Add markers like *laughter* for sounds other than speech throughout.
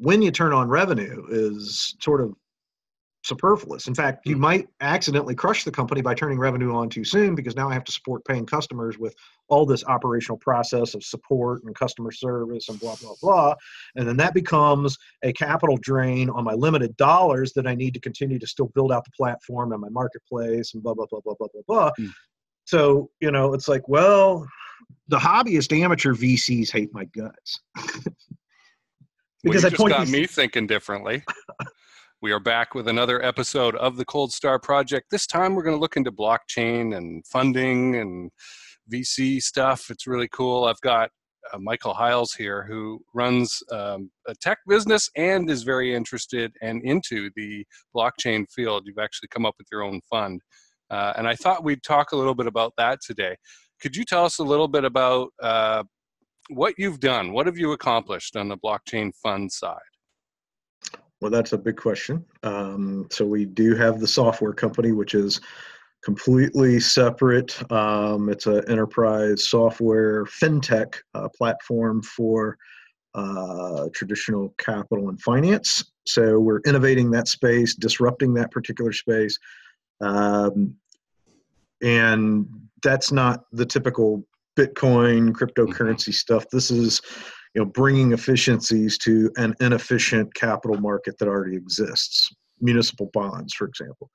when you turn on revenue is sort of superfluous. In fact, you might accidentally crush the company by turning revenue on too soon because now I have to support paying customers with all this operational process of support and customer service and blah, blah, blah. And then that becomes a capital drain on my limited dollars that I need to continue to still build out the platform and my marketplace and blah, blah, blah, blah, blah, blah, blah. Mm. So, you know, it's like, well, the hobbyist amateur VCs hate my guts. *laughs* because well, I just got me thinking differently. *laughs* We are back with another episode of the Cold Star Project. This time we're going to look into blockchain and funding and VC stuff. It's really cool. I've got uh, Michael Hiles here who runs um, a tech business and is very interested and into the blockchain field. You've actually come up with your own fund. Uh, and I thought we'd talk a little bit about that today. Could you tell us a little bit about uh, what you've done? What have you accomplished on the blockchain fund side? Well, that's a big question. Um, so we do have the software company, which is completely separate. Um, it's an enterprise software fintech uh, platform for uh, traditional capital and finance. So we're innovating that space, disrupting that particular space. Um, and that's not the typical Bitcoin cryptocurrency mm-hmm. stuff. This is you know, bringing efficiencies to an inefficient capital market that already exists, municipal bonds, for example.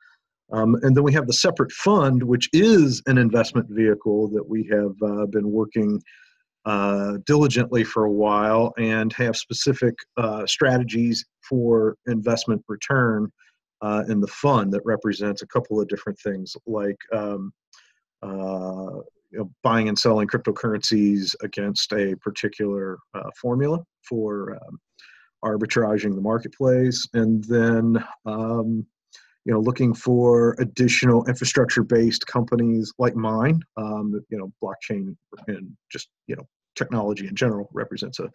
Um, and then we have the separate fund, which is an investment vehicle that we have uh, been working uh, diligently for a while and have specific uh, strategies for investment return uh, in the fund that represents a couple of different things like um, uh, you know, buying and selling cryptocurrencies against a particular uh, formula for um, arbitraging the marketplace, and then um, you know looking for additional infrastructure-based companies like mine. Um, you know, blockchain and just you know technology in general represents a,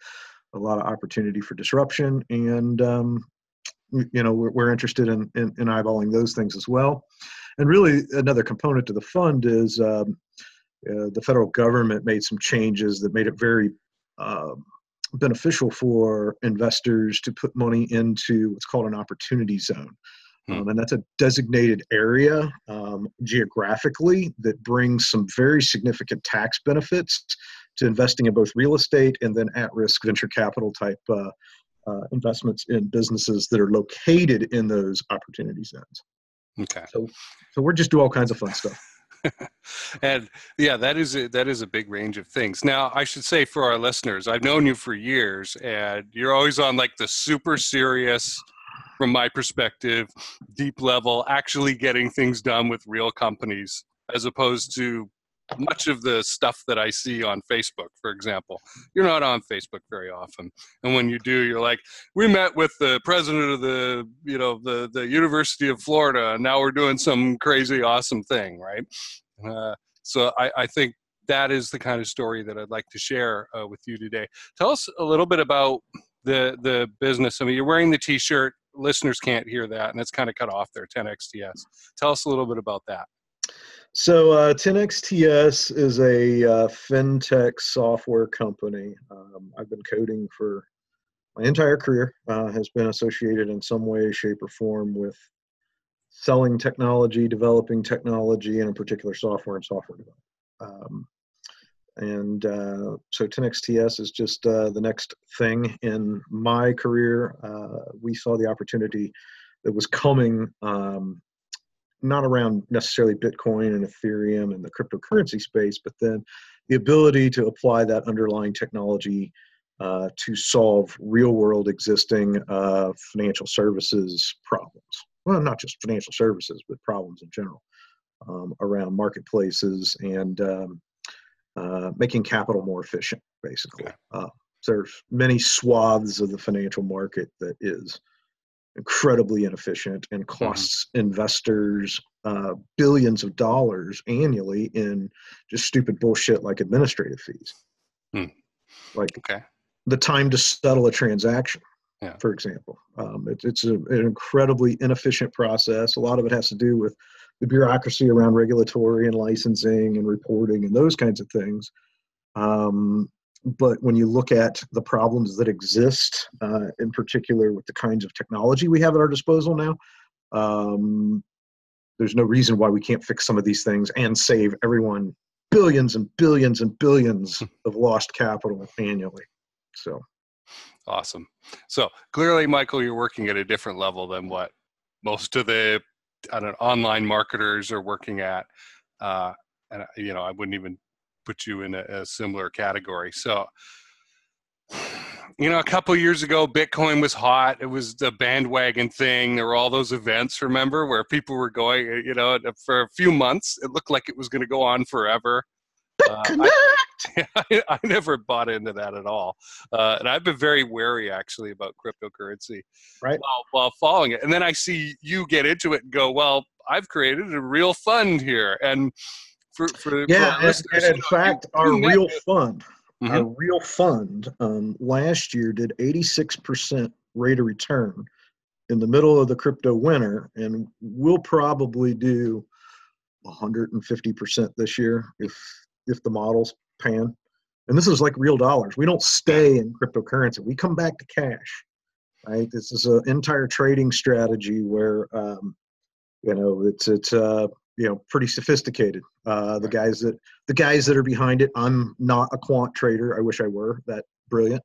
a lot of opportunity for disruption, and um, you know we're, we're interested in, in, in eyeballing those things as well. And really, another component to the fund is um, uh, the federal government made some changes that made it very uh, beneficial for investors to put money into what's called an opportunity zone. Hmm. Um, and that's a designated area um, geographically that brings some very significant tax benefits to investing in both real estate and then at risk venture capital type uh, uh, investments in businesses that are located in those opportunity zones. Okay. So, so we're just do all kinds of fun stuff. *laughs* and yeah, that is a, that is a big range of things. Now, I should say for our listeners, I've known you for years, and you're always on like the super serious, from my perspective, deep level, actually getting things done with real companies, as opposed to much of the stuff that I see on Facebook, for example. You're not on Facebook very often, and when you do, you're like, "We met with the president of the, you know, the the University of Florida, and now we're doing some crazy, awesome thing, right?" Uh, so I, I, think that is the kind of story that I'd like to share uh, with you today. Tell us a little bit about the the business. I mean, you're wearing the T-shirt. Listeners can't hear that, and it's kind of cut off there. 10xts. Tell us a little bit about that. So, uh, 10xts is a uh, fintech software company. Um, I've been coding for my entire career, uh, has been associated in some way, shape, or form with selling technology, developing technology, and in particular software and software development. Um, and uh, so 10xts is just uh, the next thing in my career. Uh, we saw the opportunity that was coming um, not around necessarily Bitcoin and Ethereum and the cryptocurrency space, but then the ability to apply that underlying technology uh, to solve real world existing uh, financial services problems. Well, not just financial services, but problems in general um, around marketplaces and um, uh, making capital more efficient, basically. Uh, so there's many swaths of the financial market that is incredibly inefficient and mm-hmm. costs mm-hmm. investors uh, billions of dollars annually in just stupid bullshit like administrative fees. Mm. Like okay. the time to settle a transaction, yeah. for example. Um, it, it's a, an incredibly inefficient process. A lot of it has to do with the bureaucracy around regulatory and licensing and reporting and those kinds of things. Um, but when you look at the problems that exist, uh, in particular with the kinds of technology we have at our disposal now, um, there's no reason why we can't fix some of these things and save everyone billions and billions and billions of lost capital annually. So awesome. So clearly, Michael, you're working at a different level than what most of the I don't know, online marketers are working at. Uh, and you know, I wouldn't even put you in a, a similar category. So, you know, a couple years ago, Bitcoin was hot. It was the bandwagon thing. There were all those events, remember, where people were going, you know, for a few months. It looked like it was going to go on forever. Uh, *laughs* I, I, never bought into that at all. Uh, and I've been very wary, actually, about cryptocurrency right. while, while following it. And then I see you get into it and go, well, I've created a real fund here. And for, for yeah, for and, and, in fact, our real fund, mm-hmm. our real fund, um, last year did 86% rate of return in the middle of the crypto winter, and we'll probably do 150% this year if if the models pan. And this is like real dollars. We don't stay in cryptocurrency. We come back to cash. Right. This is an entire trading strategy where um, you know it's it's uh, you know pretty sophisticated uh, the guys that the guys that are behind it. I'm not a quant trader. I wish i were that brilliant.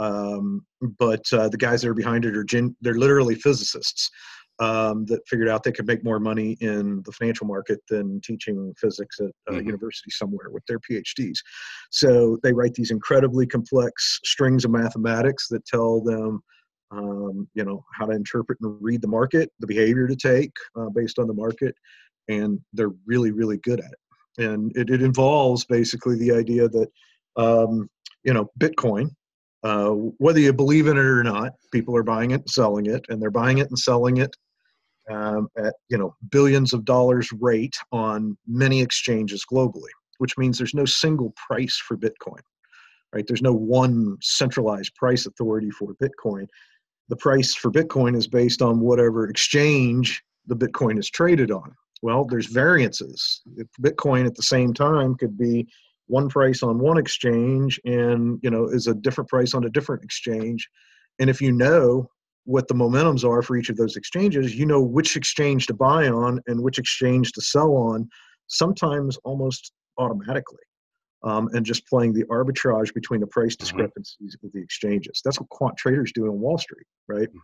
Um, but uh, the guys that are behind it are gen- they're literally physicists um, that figured out they could make more money in the financial market than teaching physics at a mm-hmm. university somewhere with their phds so they write these incredibly complex strings of mathematics that tell them um, you know how to interpret and read the market the behavior to take uh, based on the market and they're really really good at it. And it, it involves basically the idea that um, you know bitcoin uh, whether you believe in it or not people are buying it and selling it and they're buying it and selling it um, at you know billions of dollars rate on many exchanges globally which means there's no single price for bitcoin right? There's no one centralized price authority for bitcoin. The price for bitcoin is based on whatever exchange the bitcoin is traded on well, there's variances. If Bitcoin at the same time could be one price on one exchange and you know is a different price on a different exchange and if you know what the momentums are for each of those exchanges you know which exchange to buy on and which exchange to sell on sometimes almost automatically um, and just playing the arbitrage between the price mm-hmm. discrepancies mm-hmm. of the exchanges that's what quant traders do on wall street right mm.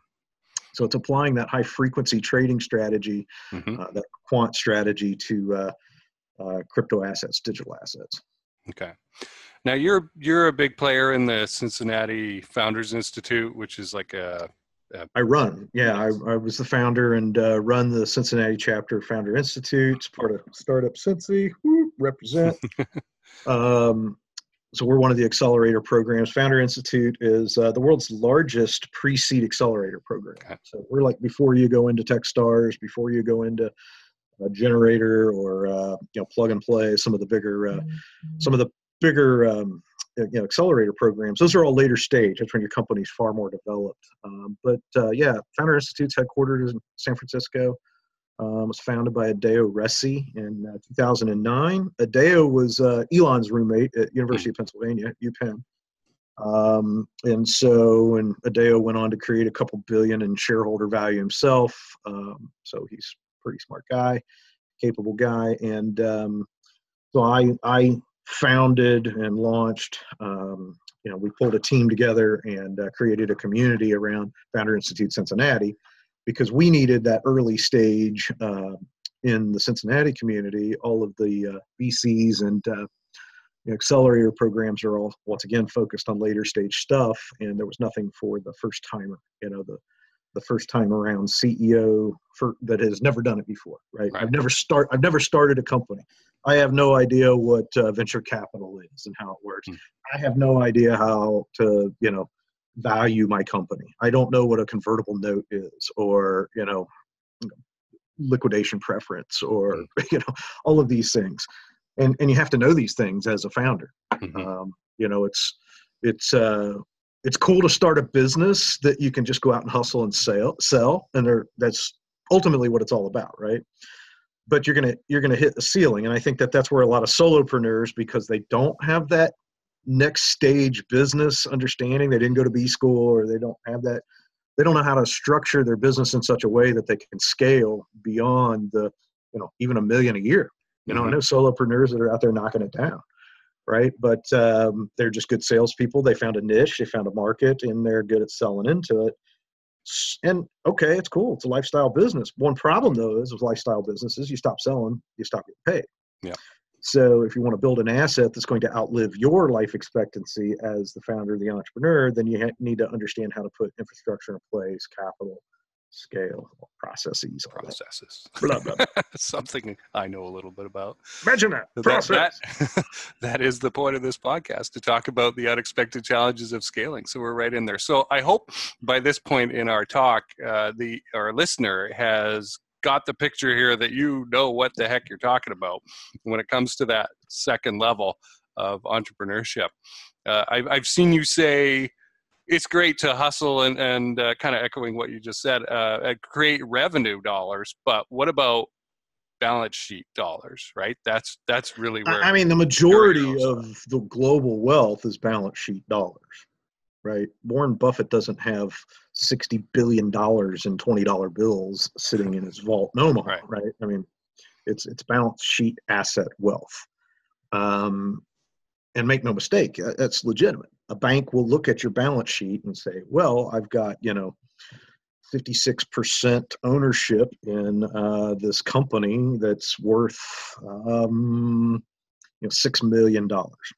So it's applying that high frequency trading strategy, mm-hmm. uh, that quant strategy to uh, uh, crypto assets, digital assets. Okay. Now you're you're a big player in the Cincinnati Founders Institute, which is like a. a I run, yeah. I, I was the founder and uh, run the Cincinnati chapter of Founder Institute. It's part of Startup Cincy. represent. *laughs* um, so we're one of the accelerator programs. Founder Institute is uh, the world's largest pre-seed accelerator program. Okay. So we're like before you go into TechStars, before you go into a gener8tor or uh, you know plug and play, some of the bigger, uh, mm-hmm. some of the bigger um, you know accelerator programs. Those are all later stage. That's when your company's far more developed. Um, but uh, yeah, Founder Institute's headquarters in San Francisco. Um, was founded by Adeo Ressi in uh, 2009. Adeo was uh, Elon's roommate at University of Pennsylvania, UPenn. Um, and so, and Adeo went on to create a couple billion in shareholder value himself. Um, so he's a pretty smart guy, capable guy. And um, so I, I founded and launched, um, you know, we pulled a team together and uh, created a community around Founder Institute Cincinnati because we needed that early stage uh, in the Cincinnati community. All of the uh, VCs and uh, you know, accelerator programs are all once again focused on later stage stuff, and there was nothing for the first timer. You know, the the first time around CEO for, that has never done it before. Right? right? I've never start. I've never started a company. I have no idea what uh, venture capital is and how it works. Mm. I have no idea how to you know value my company. I don't know what a convertible note is or, you know, liquidation preference or, mm. *laughs* you know, all of these things. And, and you have to know these things as a founder. Mm-hmm. Um, you know, it's, it's, uh, it's cool to start a business that you can just go out and hustle and sell, sell. And there, that's ultimately what it's all about. Right. But you're going to, you're going to hit a ceiling. And I think that that's where a lot of solopreneurs, because they don't have that next stage business understanding. They didn't go to B school or they don't have that. They don't know how to structure their business in such a way that they can scale beyond the, you know, even a million a year. You know, mm-hmm. I know solopreneurs that are out there knocking it down, right? But um, they're just good salespeople. They found a niche, they found a market, and they're good at selling into it. And okay, it's cool. It's a lifestyle business. One problem though is with lifestyle businesses, you stop selling, you stop getting paid. Yeah. So if you want to build an asset that's going to outlive your life expectancy as the founder, the entrepreneur, then you ha- need to understand how to put infrastructure in place, capital, scale, processes. Processes. Blah, blah, blah. *laughs* Something I know a little bit about. Imagine that. Process. That, that, *laughs* that is the point of this podcast to talk about the unexpected challenges of scaling. So we're right in there. So I hope by this point in our talk, uh, the our listener has got the picture here that you know what the heck you're talking about when it comes to that second level of entrepreneurship. Uh, I've, I've seen you say it's great to hustle and, and uh, kind of echoing what you just said, uh, create revenue dollars, but what about balance sheet dollars, right? That's that's really where I mean the majority of the global wealth is balance sheet dollars right? Warren Buffett doesn't have sixty billion dollars in twenty dollar bills sitting in his vault no more, right. right? I mean, it's it's balance sheet asset wealth. Um, and make no mistake, uh, that's legitimate. A bank will look at your balance sheet and say, "Well, I've got you know." 56% ownership in uh, this company that's worth um, you know six million dollars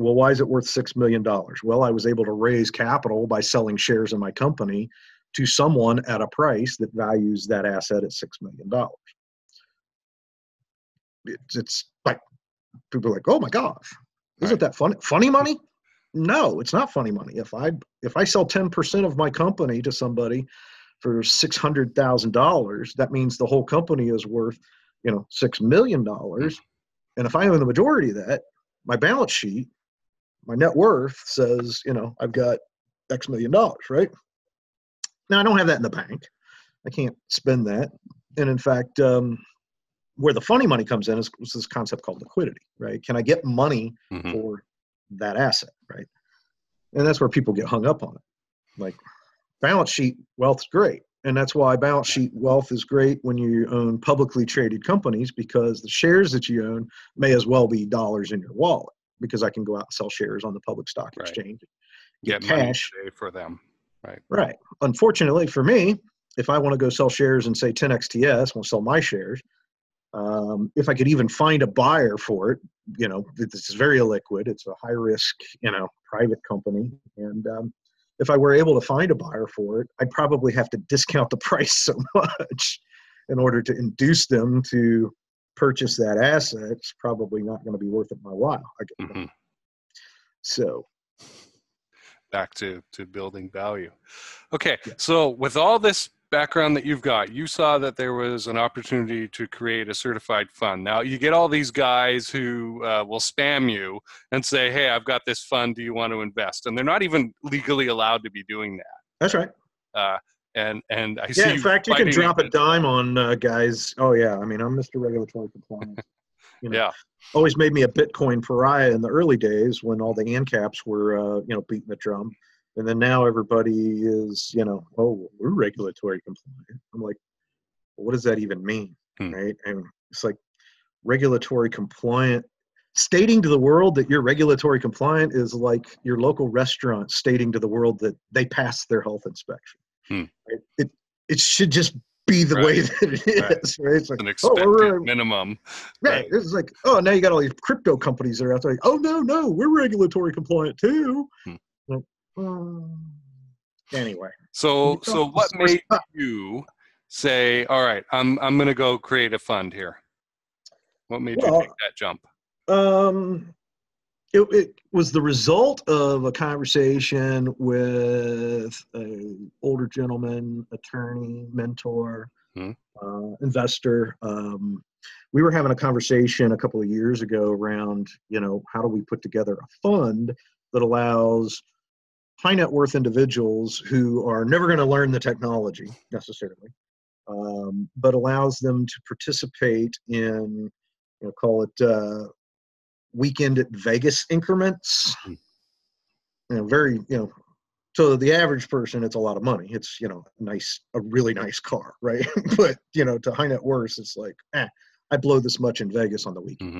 well, why is it worth $6 million? Well, I was able to raise capital by selling shares in my company to someone at a price that values that asset at $6 million. It's, it's like, people are like, oh my gosh, isn't right. that funny? Funny money? No, it's not funny money. If I if I sell 10% of my company to somebody for $600,000, that means the whole company is worth, you know, $6 million. Mm. And if I own the majority of that, my balance sheet my net worth says, you know, I've got X million dollars, right? Now I don't have that in the bank. I can't spend that. And in fact, um, where the funny money comes in is, is, this concept called liquidity, right? Can I get money mm-hmm. for that asset, right? And that's where people get hung up on it. Like balance sheet wealth is great. And that's why balance sheet wealth is great when you own publicly traded companies because the shares that you own may as well be dollars in your wallet because I can go out and sell shares on the public stock right. exchange. Get, get cash for them. Right. Right. Unfortunately for me, if I want to go sell shares and say 10XTS, want to sell my shares, um, if I could even find a buyer for it, you know, this is very illiquid. It's a high risk, you know, private company. And um, if I were able to find a buyer for it, I'd probably have to discount the *laughs* price so much in order to induce them to purchase that asset, it's probably not going to be worth it my while. Mm-hmm. So back to to building value. Okay, yeah. so with all this background that you've got, you saw that there was an opportunity to create a certified fund. Now you get all these guys who uh, will spam you and say, "Hey, I've got this fund. Do you want to invest?" And they're not even legally allowed to be doing that. That's right. Uh, and and I yeah, see. in fact, you can drop a dime on uh, guys. Oh yeah, I mean, I'm Mr. Regulatory Compliance. You know, yeah, always made me a Bitcoin pariah in the early days when all the ANCAPs were, uh, you know, beating the drum, and then now everybody is, you know, oh, we're regulatory compliant. I'm like, well, what does that even mean, hmm. right? And it's like regulatory compliant stating to the world that you're regulatory compliant is like your local restaurant stating to the world that they passed their health inspection Hmm. Right? It it should just be the right. way that it is, right? It's like an expected oh, minimum. Right. right. It's like, oh, now you got all these crypto companies that are out there. Like, oh no, no, we're regulatory compliant too. Hmm. Like, um, anyway. So, so what made you say, all right, I'm I'm going to go create a fund here? What made well, you take that jump? Um, it, it, was the result of a conversation with an older gentleman, attorney, mentor, hmm. uh, investor. Um, we were having a conversation a couple of years ago around, you know, how do we put together a fund that allows high net worth individuals who are never going to learn the technology necessarily, um, but allows them to participate in, you know, call it uh, weekend at Vegas increments. Hmm. You know, very you know. So the average person, it's a lot of money. It's you know, nice, a really nice car, *laughs* right? but you know, to high net worth, it's like, eh, I blow this much in Vegas on the weekend,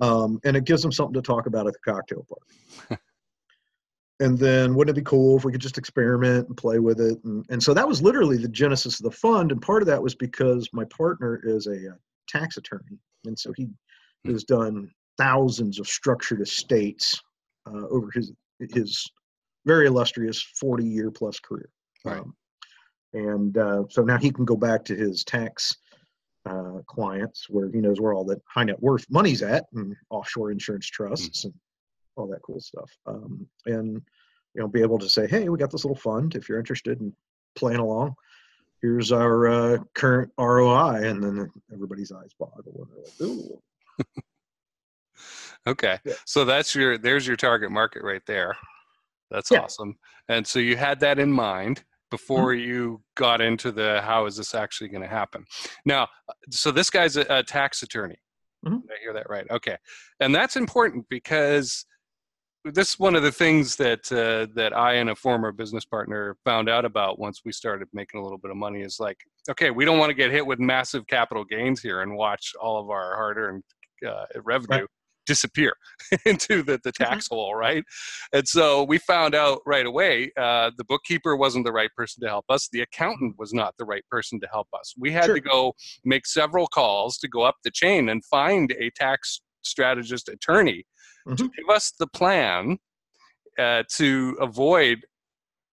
hmm um, and it gives them something to talk about at the cocktail party. *laughs* and then wouldn't it be cool if we could just experiment and play with it? And, and so that was literally the genesis of the fund. And part of that was because my partner is a, uh tax attorney, and so he Hmm. has done thousands of structured estates uh, over his his very illustrious 40 year plus career. Right. Um, and uh, so now he can go back to his tax uh, clients where he knows where all the high net worth money's at and offshore insurance trusts and all that cool stuff. Um, and you know, be able to say, hey, we got this little fund. If you're interested in playing along, here's our uh, current ROI. And then everybody's eyes boggle and they're like, ooh. *laughs* Okay. Yeah. So that's your there's your target market right there. That's Yeah. awesome. And so you had that in mind before Mm-hmm. you got into the how is this actually going to happen. Now, so this guy's a, a tax attorney. Mhm. Did I hear that right? Okay. And that's important because this is one of the things that uh, that I and a former business partner found out about once we started making a little bit of money is like, okay, we don't want to get hit with massive capital gains here and watch all of our hard-earned uh, revenue disappear *laughs* into the, the tax hole, right? And so we found out right away uh, the bookkeeper wasn't the right person to help us. The accountant was not the right person to help us. We had Sure. to go make several calls to go up the chain and find a tax strategist attorney to Mhm. give us the plan uh, to avoid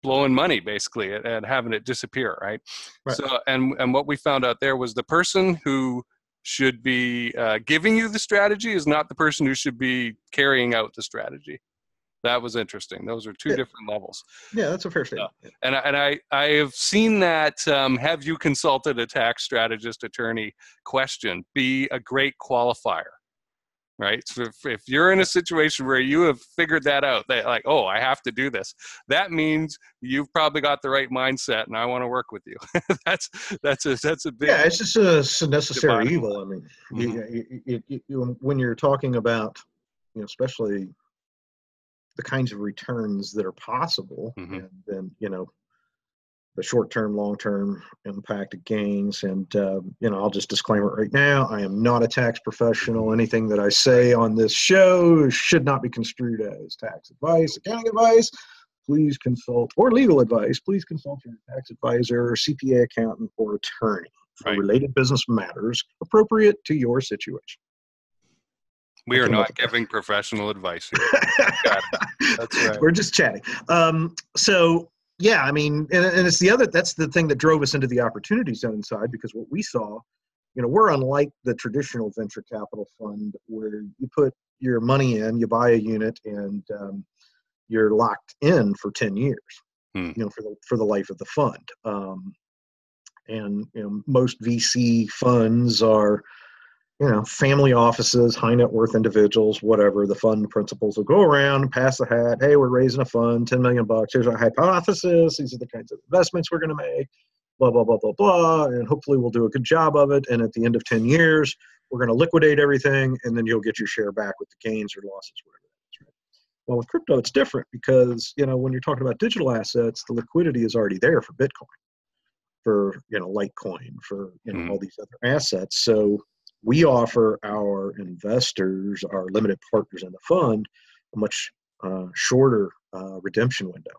blowing money basically and, and having it disappear right? Right. so and and what we found out there was the person who should be uh, giving you the strategy is not the person who should be carrying out the strategy. That was interesting. Those are two Yeah. different levels. Yeah, that's a fair statement. and I, and I I have seen that um, have you consulted a tax strategist attorney question? Be a great qualifier right so if, if you're in a situation where you have figured that out that like oh I have to do this that means you've probably got the right mindset and I want to work with you *laughs* that's that's a that's a big Yeah, it's just a, it's a necessary evil. I mean, Mhm. you, you, you, you, when you're talking about, you know, especially the kinds of returns that are possible, Mhm. and then you know, the short-term, long-term impact of gains. And uh, you know, I'll just disclaim it right now: I am not a tax professional. Anything that I say on this show should not be construed as tax advice, accounting advice. Please consult or legal advice. Please consult your tax advisor, CPA accountant, or attorney for Right. related business matters appropriate to your situation. we are not giving professional advice here *laughs* That's right. We're just chatting. Um, so yeah, I mean, and, and it's the other. That's the thing that drove us into the opportunity zone side because what we saw, you know, we're unlike the traditional venture capital fund where you put your money in, you buy a unit, and um, you're locked in for ten years. Hmm. You know, for the for the life of the fund. Um, and you know, most VC funds are you know, family offices, high net worth individuals, whatever, the fund principals will go around pass the hat. Hey, we're raising a fund, 10 million bucks. Here's our hypothesis. These are the kinds of investments we're going to make, blah, blah, blah, blah, blah. And hopefully we'll do a good job of it. And at the end of 10 years, we're going to liquidate everything and then you'll get your share back with the gains or losses, whatever that is. Right? Well, with crypto, it's different because, you know, when you're talking about digital assets, the liquidity is already there for Bitcoin, for, you know, Litecoin, for, you know, Mhm. all these other assets. So, we offer our investors, our limited partners in the fund, a much uh, shorter uh, redemption window.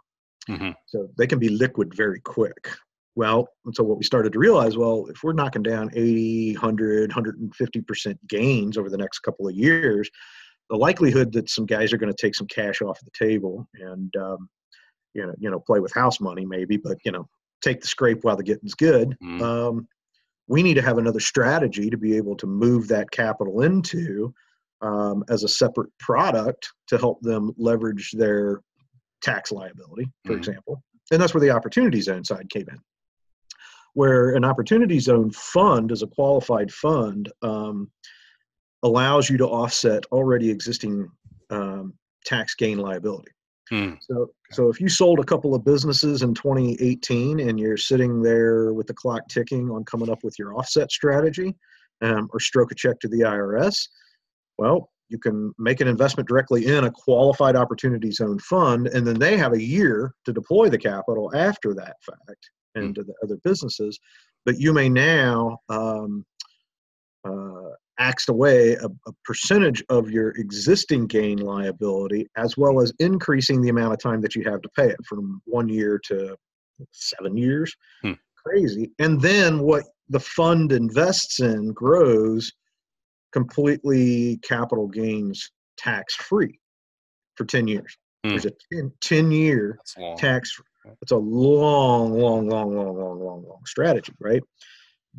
Mhm. So they can be liquid very quick. Well, and so what we started to realize, well, if we're knocking down 80, 100, 150% gains over the next couple of years, the likelihood that some guys are going to take some cash off the table and, um, you know, you know, play with house money maybe, but, you know, take the scrape while the getting's good. Mhm. Um, we need to have another strategy to be able to move that capital into um, as a separate product to help them leverage their tax liability, for Mhm. example. And that's where the opportunity zone side came in. Where an opportunity zone fund, as a qualified fund, um, allows you to offset already existing um, tax gain liability. Hmm. So, so if you sold a couple of businesses in 2018 and you're sitting there with the clock ticking on coming up with your offset strategy, um, or stroke a check to the IRS, well, you can make an investment directly in a qualified opportunity zone fund, and then they have a year to deploy the capital after that fact into the other businesses. But you may now um, uh, axe away a, a, percentage of your existing gain liability, as well as increasing the amount of time that you have to pay it from one year to seven years. Hmm. Crazy. And then what the fund invests in grows completely capital gains tax free for 10 years. Hmm. There's a 10, 10 year tax. It's a long, long, long, long, long, long, long strategy, right?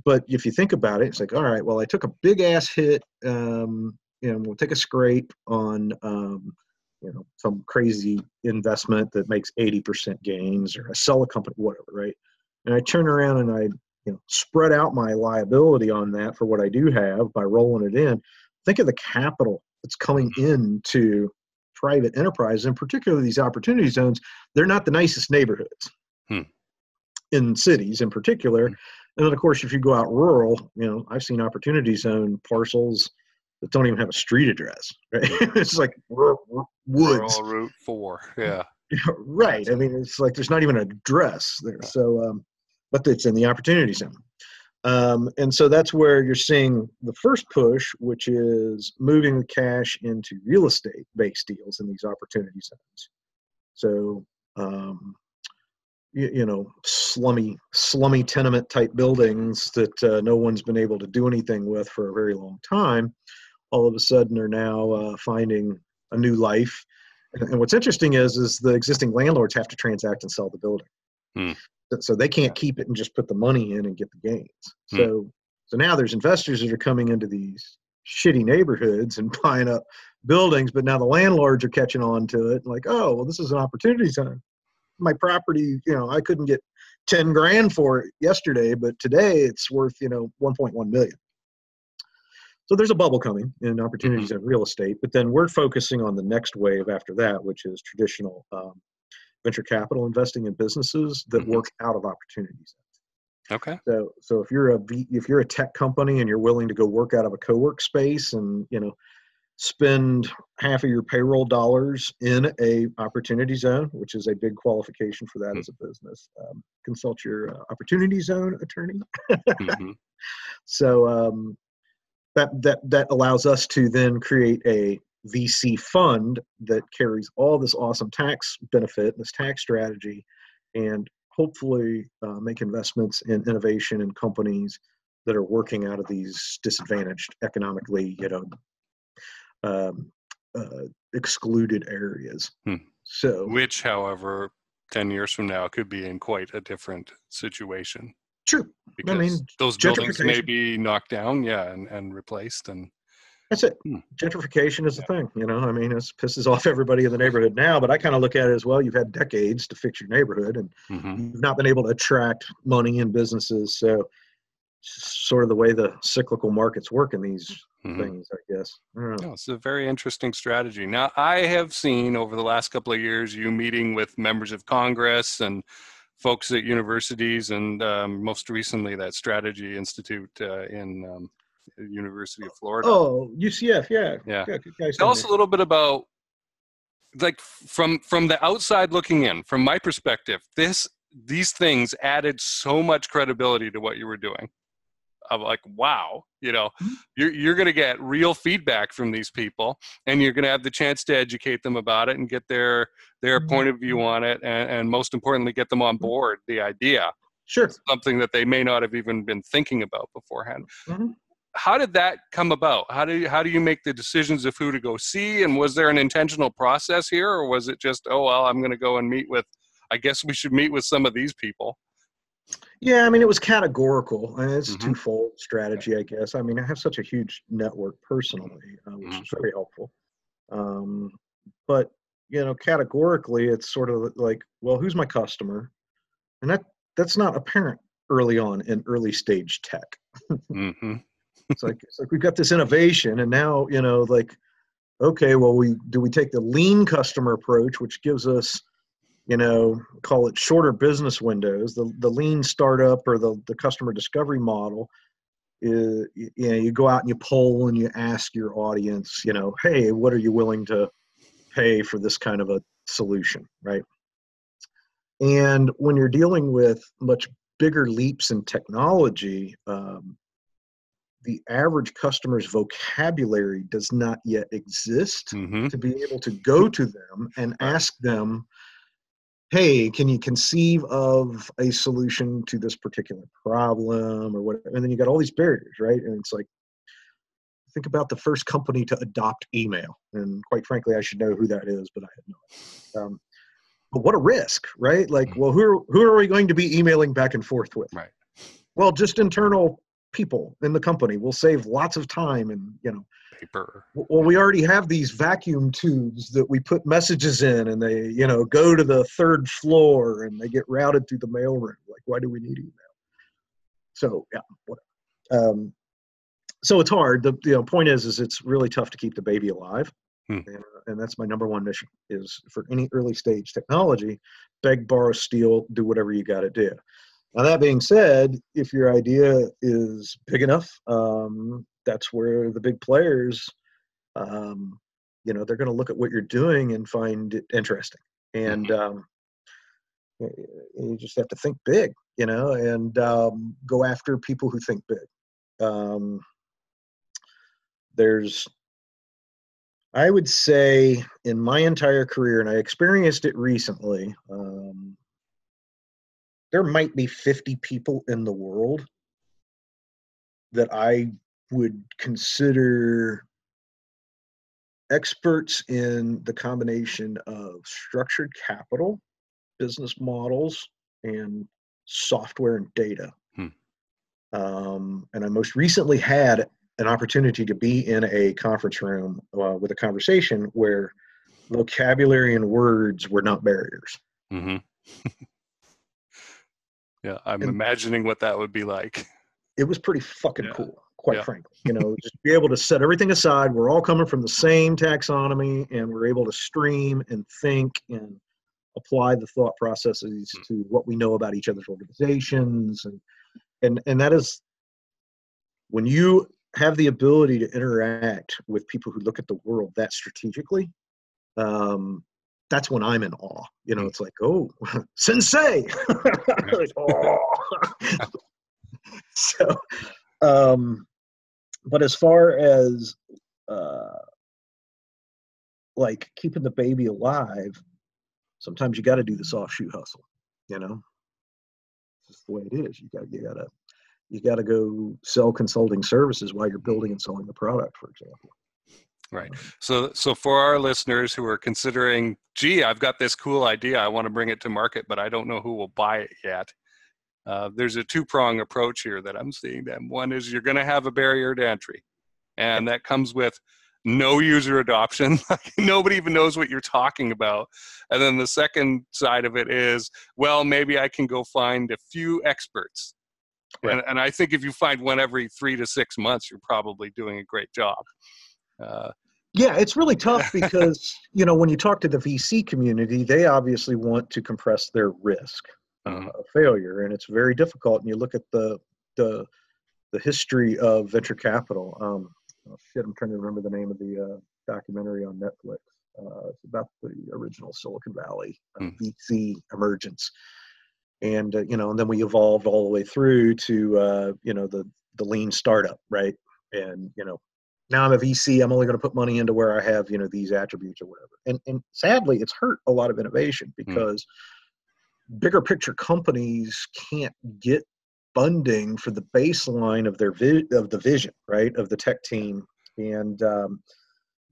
But if you think about it, it's like, all right, well, I took a big ass hit, um, and we'll take a scrape on, um, you know, some crazy investment that makes 80% gains, or I sell a company, whatever, right? And I turn around and I, you know, spread out my liability on that for what I do have by rolling it in. Think of the capital that's coming into private enterprise, and particularly these opportunity zones. They're not the nicest neighborhoods. Hmm in cities in particular. And then, of course, if you go out rural, you know, I've seen opportunity zone parcels that don't even have a street address. *laughs* Right? it's like woods. Rural Route Four. *laughs* Yeah. right. I mean, it's like there's not even an address there. So, um, but it's in the opportunity zone. Um, and so that's where you're seeing the first push, which is moving the cash into real estate based deals in these opportunity zones. So, um, you, you know slummy slummy tenement type buildings that uh, no one's been able to do anything with for a very long time all of a sudden are now uh, finding a new life. And, and, what's interesting is is the existing landlords have to transact and sell the building. Hmm. so they can't keep it and just put the money in and get the gains. Hmm. so so now there's investors that are coming into these shitty neighborhoods and *laughs* buying up buildings but now the landlords are catching on to it like oh well this is an opportunity zone my property, you know, I couldn't get 10 grand for it yesterday, but today it's worth, you know, 1.1 million. So there's a bubble coming in opportunities mm-hmm. in real estate, but then we're focusing on the next wave after that, which is traditional um, venture capital investing in businesses that mm-hmm. work out of opportunities. Okay. So, so if you're a if you're a tech company and you're willing to go work out of a co-work space and you know spend half of your payroll dollars in a opportunity zone which is a big qualification for that mm-hmm. as a business um, consult your uh, opportunity zone attorney mm-hmm. *laughs* so um, that that that allows us to then create a vc fund that carries all this awesome tax benefit this tax strategy and hopefully uh, make investments in innovation and companies that are working out of these disadvantaged economically you know um, uh, excluded areas. Hmm. So, which, however, ten years from now could be in quite a different situation. True. Because I mean, those buildings may be knocked down, yeah, and, and replaced, and that's it. Hmm. Gentrification is the thing, you know. I mean, it pisses off everybody in the neighborhood now, but I kind of look at it as well. You've had decades to fix your neighborhood, and mm-hmm. you've not been able to attract money and businesses. So, sort of the way the cyclical markets work in these mm-hmm. things, I guess. I no, it's a very interesting strategy. Now, I have seen over the last couple of years you meeting with members of Congress and folks at universities, and um, most recently that Strategy Institute uh, in um, University of Florida. Oh, UCF, yeah. Yeah. yeah Tell us a little bit about like from from the outside looking in from my perspective this these things added so much credibility to what you were doing of like wow you know mm-hmm. you're, you're going to get real feedback from these people and you're going to have the chance to educate them about it and get their their mm-hmm. point of view on it and, and most importantly get them on mm-hmm. board the idea sure something that they may not have even been thinking about beforehand mm-hmm. how did that come about how do you how do you make the decisions of who to go see and was there an intentional process here or was it just oh well i'm going to go and meet with i guess we should meet with some of these people yeah, I mean, it was categorical. and it's mm-hmm. twofold strategy, I guess. I mean, I have such a huge network personally, uh, which mm-hmm. is very helpful. Um, but you know, categorically, it's sort of like, well, who's my customer? And that that's not apparent early on in early stage tech. mm-hmm. *laughs* it's like it's like we've got this innovation, and now you know, like, okay, well, we do we take the lean customer approach, which gives us you know, call it shorter business windows, the, the lean startup or the, the customer discovery model is, you know, you go out and you poll and you ask your audience, you know, hey, what are you willing to pay for this kind of a solution, right? And when you're dealing with much bigger leaps in technology, um, the average customer's vocabulary does not yet exist Mm-hmm. to be able to go to them and ask them, hey, can you conceive of a solution to this particular problem or whatever? And then you got all these barriers, right? And it's like, think about the first company to adopt email. And quite frankly, I should know who that is, but I have no idea. Um, but what a risk, right? Like, well, who are, who are we going to be emailing back and forth with? Right. Well, just internal people in the company. We'll save lots of time and, you know, Paper. well we already have these vacuum tubes that we put messages in and they you know go to the third floor and they get routed through the mailroom like why do we need email so yeah whatever. um, so it's hard the you know, point is is it's really tough to keep the baby alive Hmm. and, and that's my number one mission is for any early stage technology beg borrow steal do whatever you got to do now that being said if your idea is big enough um, that's where the big players um, you know they're going to look at what you're doing and find it interesting. And um, y- y- you just have to think big you know and um, go after people who think big. Um, there's i would say in my entire career and i experienced it recently um, there might be 50 people in the world that i would consider experts in the combination of structured capital, business models, and software and data. Hmm. Um, and I most recently had an opportunity to be in a conference room uh, with a conversation where vocabulary and words were not barriers. Mm-hmm. *laughs* yeah, I'm And- imagining what that would be like. It was pretty fucking Yeah. cool, quite Yeah. frankly. You know, just be able to set everything aside. We're all coming from the same taxonomy, and we're able to stream and think and apply the thought processes Mm. to what we know about each other's organizations, and and and that is when you have the ability to interact with people who look at the world that strategically. Um, that's when I'm in awe. You know, Mm. it's like, oh, *laughs* sensei. *laughs* Like, "Oh." *laughs* so, um, but as far as uh, like keeping the baby alive, sometimes you got to do the soft shoe hustle. You know, it's just the way it is. You got you got to you got to go sell consulting services while you're building and selling the product, for example. Right. So, so for our listeners who are considering, gee, I've got this cool idea, I want to bring it to market, but I don't know who will buy it yet. Uh, there's a two-prong approach here that I'm seeing. Them one is you're going to have a barrier to entry, and that comes with no user adoption. *laughs* Nobody even knows what you're talking about. And then the second side of it is, well, maybe I can go find a few experts. Right. And, and I think if you find one every three to six months, you're probably doing a great job. Uh, Yeah, it's really tough *laughs* because you know when you talk to the VC community, they obviously want to compress their risk uh, Mhm. of failure, and it's very difficult. And you look at the the the history of venture capital. Um, oh shit, I'm trying to remember the name of the uh, documentary on Netflix. Uh, it's about the original Silicon Valley uh, Mm. VC emergence, and uh, you know, and then we evolved all the way through to uh, you know the the lean startup, right? And you know, now I'm a VC. I'm only going to put money into where I have you know these attributes or whatever. And and sadly, it's hurt a lot of innovation because bigger picture companies can't get funding for the baseline of their vi- of the vision, right, of the tech team, and um,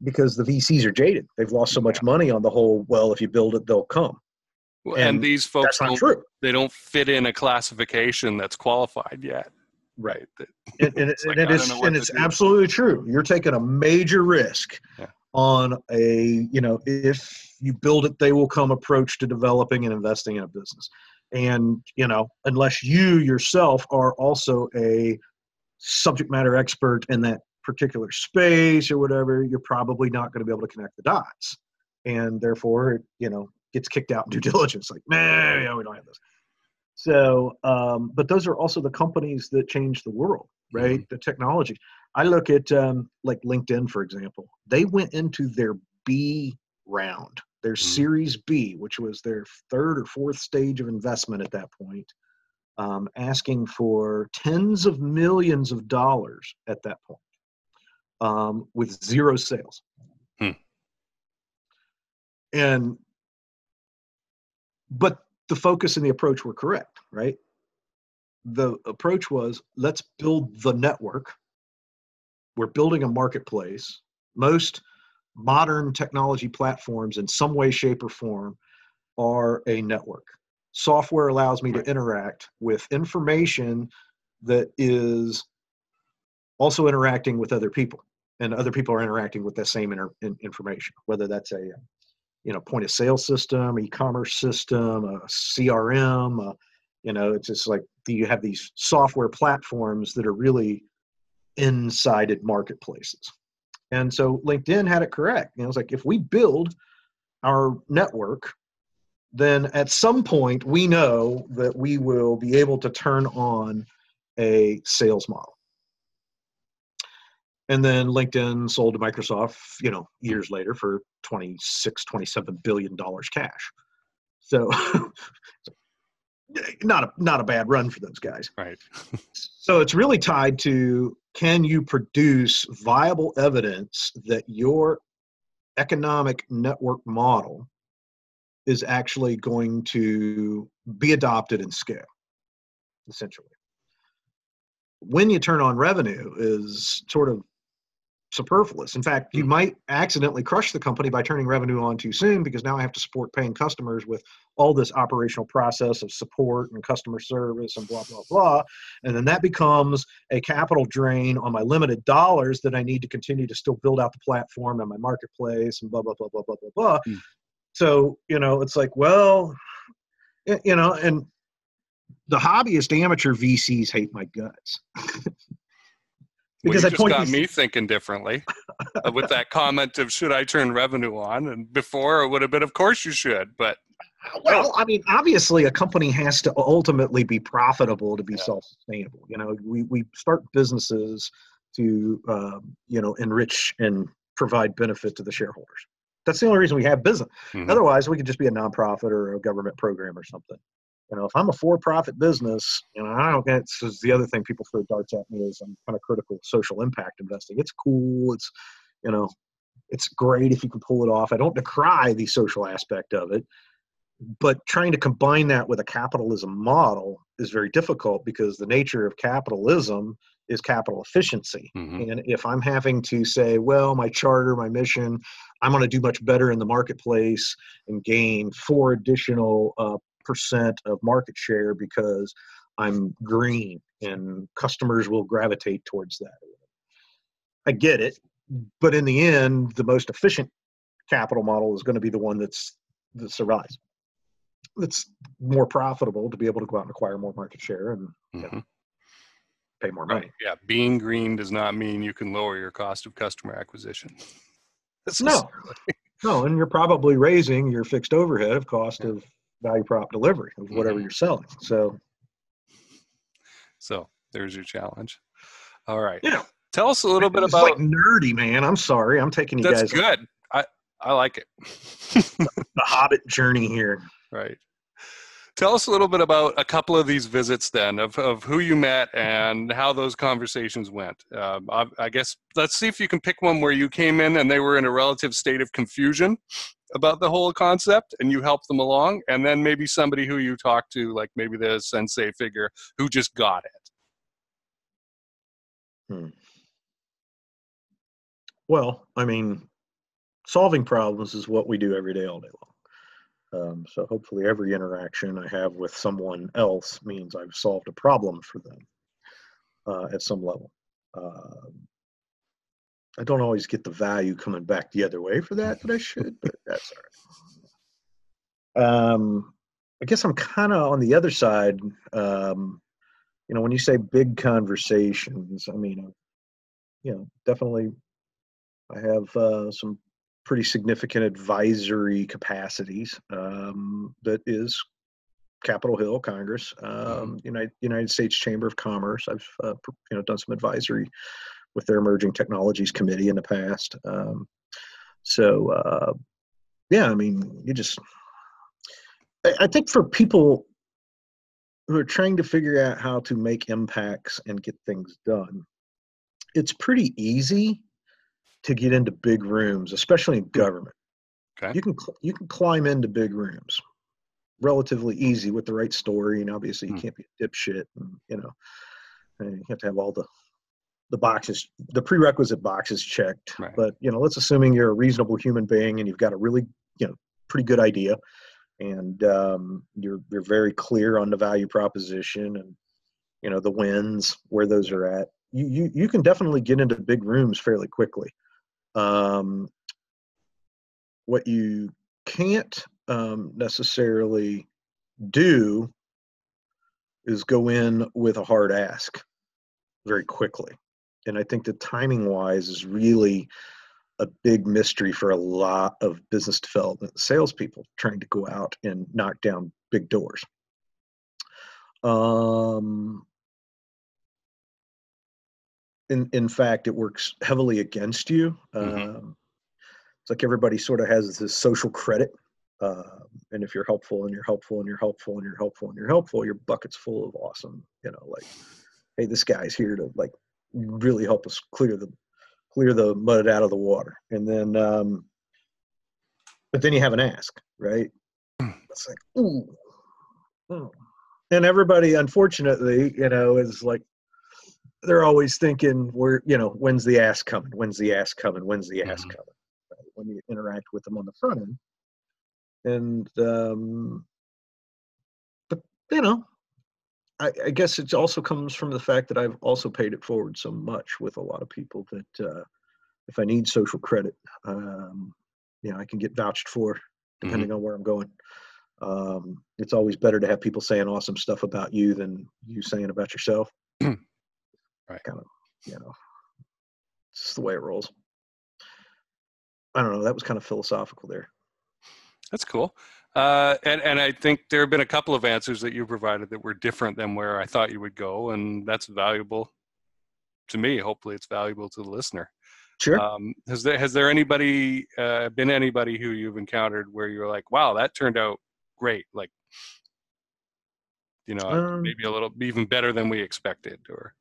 because the VCs are jaded, they've lost so much money on the whole. Well, if you build it, they'll come. and, And these folks don't, true, they don't fit in a classification that's qualified yet. right? And, and, It's like, and it is and it's absolutely true you're taking a major risk Yeah. On a you know if you build it they will come approach to developing and investing in a business and you know unless you yourself are also a subject matter expert in that particular space or whatever you're probably not going to be able to connect the dots and therefore it you know gets kicked out in due *laughs* diligence like man yeah we don't have this So, um, but those are also the companies that change the world, right? Mhm. The technology. I look at um, like LinkedIn, for example. They went into their B round, their Mhm. Series B, which was their third or fourth stage of investment at that point, um, asking for tens of millions of dollars at that point, um, with zero sales. Hmm. And, but the focus and the approach were correct, right? The approach was let's build the network. We're building a marketplace. Most modern technology platforms, in some way, shape, or form, are a network. Software allows me to interact with information that is also interacting with other people, and other people are interacting with that same inter- in- information, whether that's a you know point of sale system, e-commerce system, a CRM. Uh, you know, it's just like you have these software platforms that are really insided marketplaces. And so LinkedIn had it correct. You know, it's like if we build our network, then at some point we know that we will be able to turn on a sales model. And then LinkedIn sold to Microsoft, you know, years later for 26, 27 billion dollars cash. So *laughs* not a not a bad run for those guys. Right. *laughs* So it's really tied to can you produce viable evidence that your economic network model is actually going to be adopted and scale, essentially. When you turn on revenue is sort of superfluous. In fact, you might accidentally crush the company by turning revenue on too soon because now I have to support paying customers with all this operational process of support and customer service and blah, blah, blah. And then that becomes a capital drain on my limited dollars that I need to continue to still build out the platform and my marketplace and blah, blah, blah, blah, blah, blah, blah. Mm. So, you know, it's like, well, you know, and the hobbyist amateur VCs hate my guts. *laughs* Because well, you just point got me thinking differently uh, with that comment of should I turn revenue on? And before it would have been, of course you should. But Well, I mean, obviously, a company has to ultimately be profitable to be Yeah. self-sustainable. You know, we we start businesses to um, you know enrich and provide benefit to the shareholders. That's the only reason we have business. Mhm. Otherwise, we could just be a nonprofit or a government program or something. You know, if I'm a for-profit business, you know, I don't get. This is the other thing people throw darts at me is I'm kind of critical of social impact investing. It's cool. It's you know, it's great if you can pull it off. I don't decry the social aspect of it but trying to combine that with a capitalism model is very difficult because the nature of capitalism is capital efficiency. Mhm. And if I'm having to say, well, my charter, my mission, I'm going to do much better in the marketplace and gain four additional uh, percent of market share because I'm green and customers will gravitate towards that. I get it, but in the end, the most efficient capital model is going to be the one that's that survives. That's more profitable to be able to go out and acquire more market share and Mhm. pay more money. Right. Yeah. Being green does not mean you can lower your cost of customer acquisition. No, no, and you're probably raising your fixed overhead of cost Yeah. of value prop delivery of whatever Mhm. you're selling. So So there's your challenge. All right. Yeah. Tell us a little bit about. like nerdy, man. I'm sorry, I'm taking you that's guys on good. I I like it. *laughs* the Hobbit journey here. right. Tell us a little bit about a couple of these visits then, of, of who you met and how those conversations went. Um, I, I guess let's see if you can pick one where you came in and they were in a relative state of confusion about the whole concept and you help them along, and then maybe somebody who you talk to, like maybe the sensei figure who just got it. Well, I mean, solving problems is what we do every day, all day long. Um, so hopefully, every interaction I have with someone else means I've solved a problem for them uh, at some level. Um I don't always get the value coming back the other way for that that I should, but that's all right. Um, I guess I'm kind of on the other side. Um, you know, when you say big conversations, I mean, uh, you know, definitely I have uh, some pretty significant advisory capacities um, that is Capitol Hill, Congress, um, United United States Chamber of Commerce. I've uh, you know done some advisory with their Emerging Technologies Committee in the past. Um, so uh, yeah, I mean, you just I, I think for people who are trying to figure out how to make impacts and get things done, it's pretty easy to get into big rooms, especially in government. Okay. You can you can climb into big rooms relatively easy with the right story, and obviously you Hmm. can't be a dipshit, and you know, and you have to have all the the boxes, the prerequisite boxes checked. Right. But you know, let's assuming you're a reasonable human being and you've got a really you know pretty good idea, and um, you're you're very clear on the value proposition and you know the wins where those are at. You you you can definitely get into big rooms fairly quickly. Um, what you can't um, necessarily do is go in with a hard ask very quickly. And I think the timing wise is really a big mystery for a lot of business development salespeople trying to go out and knock down big doors. Um, in, in fact, it works heavily against you. Mhm. Um, it's like everybody sort of has this social credit. Uh, and if you're helpful and you're helpful and you're helpful and you're helpful and you're helpful, your bucket's full of awesome, you know, like, hey, this guy's here to like really help us clear the clear the mud out of the water. And then um but then you have an ask, right? It's like, ooh. oh. And everybody unfortunately, you know, is like they're always thinking we're you know when's the ask coming when's the ask coming when's the ass Mhm. coming right? when you interact with them on the front end and um but you know I, I guess it also comes from the fact that i've also paid it forward so much with a lot of people that uh if i need social credit um you know i can get vouched for depending on where i'm going. Um it's always better to have people saying awesome stuff about you than you saying about yourself. *clears throat* Right. kind of you know it's just the way it rolls. I don't know that was kind of philosophical there. That's cool. Uh, and and I think there have been a couple of answers that you provided that were different than where I thought you would go, and that's valuable to me. Hopefully, it's valuable to the listener. sure Um, has there has there anybody uh, been anybody who you've encountered where you're like, wow, that turned out great, like you know, Um, maybe a little even better than we expected, or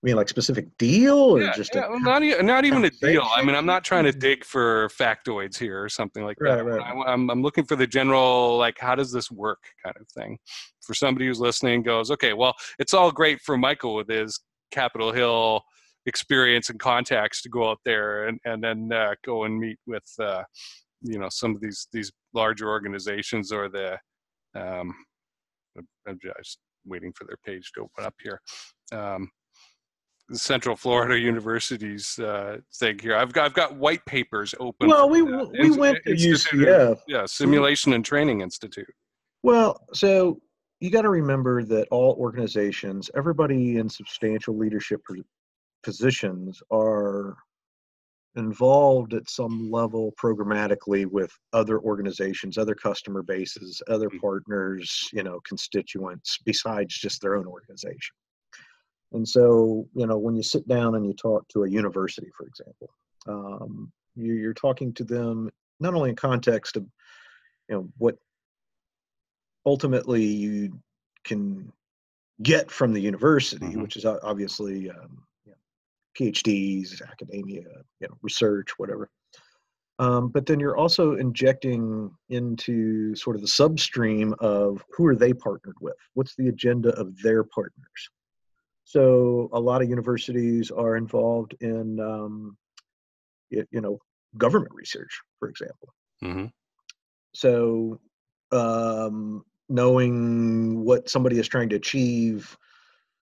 I mean, like specific deal or yeah, just yeah, a, well, not e- not even a deal. I mean, I'm not trying to dig for factoids here or something like Right, that. right. I, am I'm looking for the general like, how does this work, kind of thing. For somebody who's listening, goes, okay, well, it's all great for Michael with his Capitol Hill experience and contacts to go out there and and then uh, go and meet with uh, you know some of these these larger organizations or the um, I'm- just waiting for their page to open up here. Um, Central Florida University's uh, thing here. I've got I've got white papers open. well we that. we went to ucf of- yeah, Simulation and Training Institute. well so you got to remember that all organizations everybody in substantial leadership positions are involved at some level programmatically with other organizations other customer bases other Mhm. partners you know constituents besides just their own organization and so you know when you sit down and you talk to a university for example um, you, you're talking to them not only in context of you know what ultimately you can get from the university Mhm. which is obviously um, you know, phds academia you know research whatever. Um, but then you're also injecting into sort of the substream of who are they partnered with? What's the agenda of their partners so a lot of universities are involved in um, y- you know government research for example. Hmm so um, knowing what somebody is trying to achieve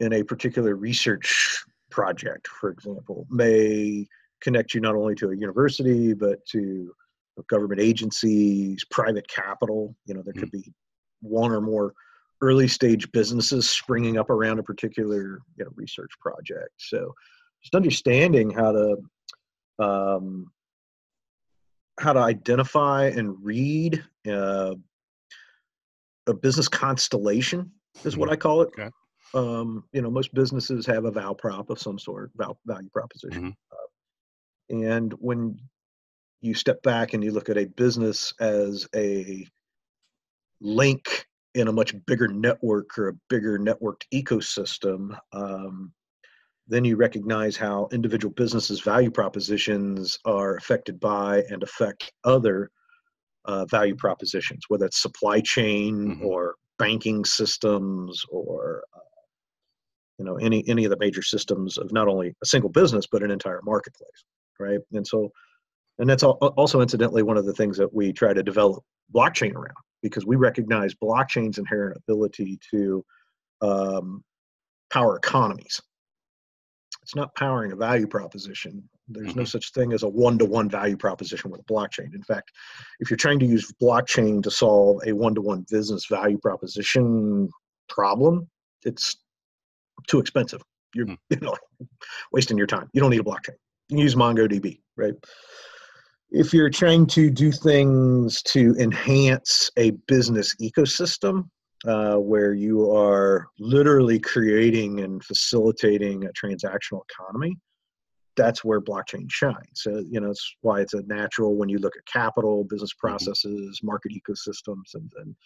in a particular research project for example may connect you not only to a university but to government agencies private capital you know there could be one or more early stage businesses springing up around a particular you know research project so just understanding how to um, how to identify and read uh, a business constellation is what I call it. Okay. Um, you know, most businesses have a val prop of some sort, val, value proposition. Uh, and when you step back and you look at a business as a link in a much bigger network or a bigger networked ecosystem, um, then you recognize how individual businesses' value propositions are affected by and affect other uh, value propositions, whether it's supply chain Mhm. or banking systems or uh, you know any any of the major systems of not only a single business but an entire marketplace, right? And so, and that's also incidentally one of the things that we try to develop blockchain around because we recognize blockchain's inherent ability to um, power economies. It's not powering a value proposition. There's no Mhm. such thing as a one-to-one value proposition with a blockchain. In fact, if you're trying to use blockchain to solve a one-to-one business value proposition problem, it's too expensive. You're Hmm. *laughs* you know wasting your time. You don't need a blockchain. You can use MongoDB, right? If you're trying to do things to enhance a business ecosystem, uh, where you are literally creating and facilitating a transactional economy, that's where blockchain shines. So, you know, it's why it's a natural when you look at capital, business processes, market ecosystems, and then,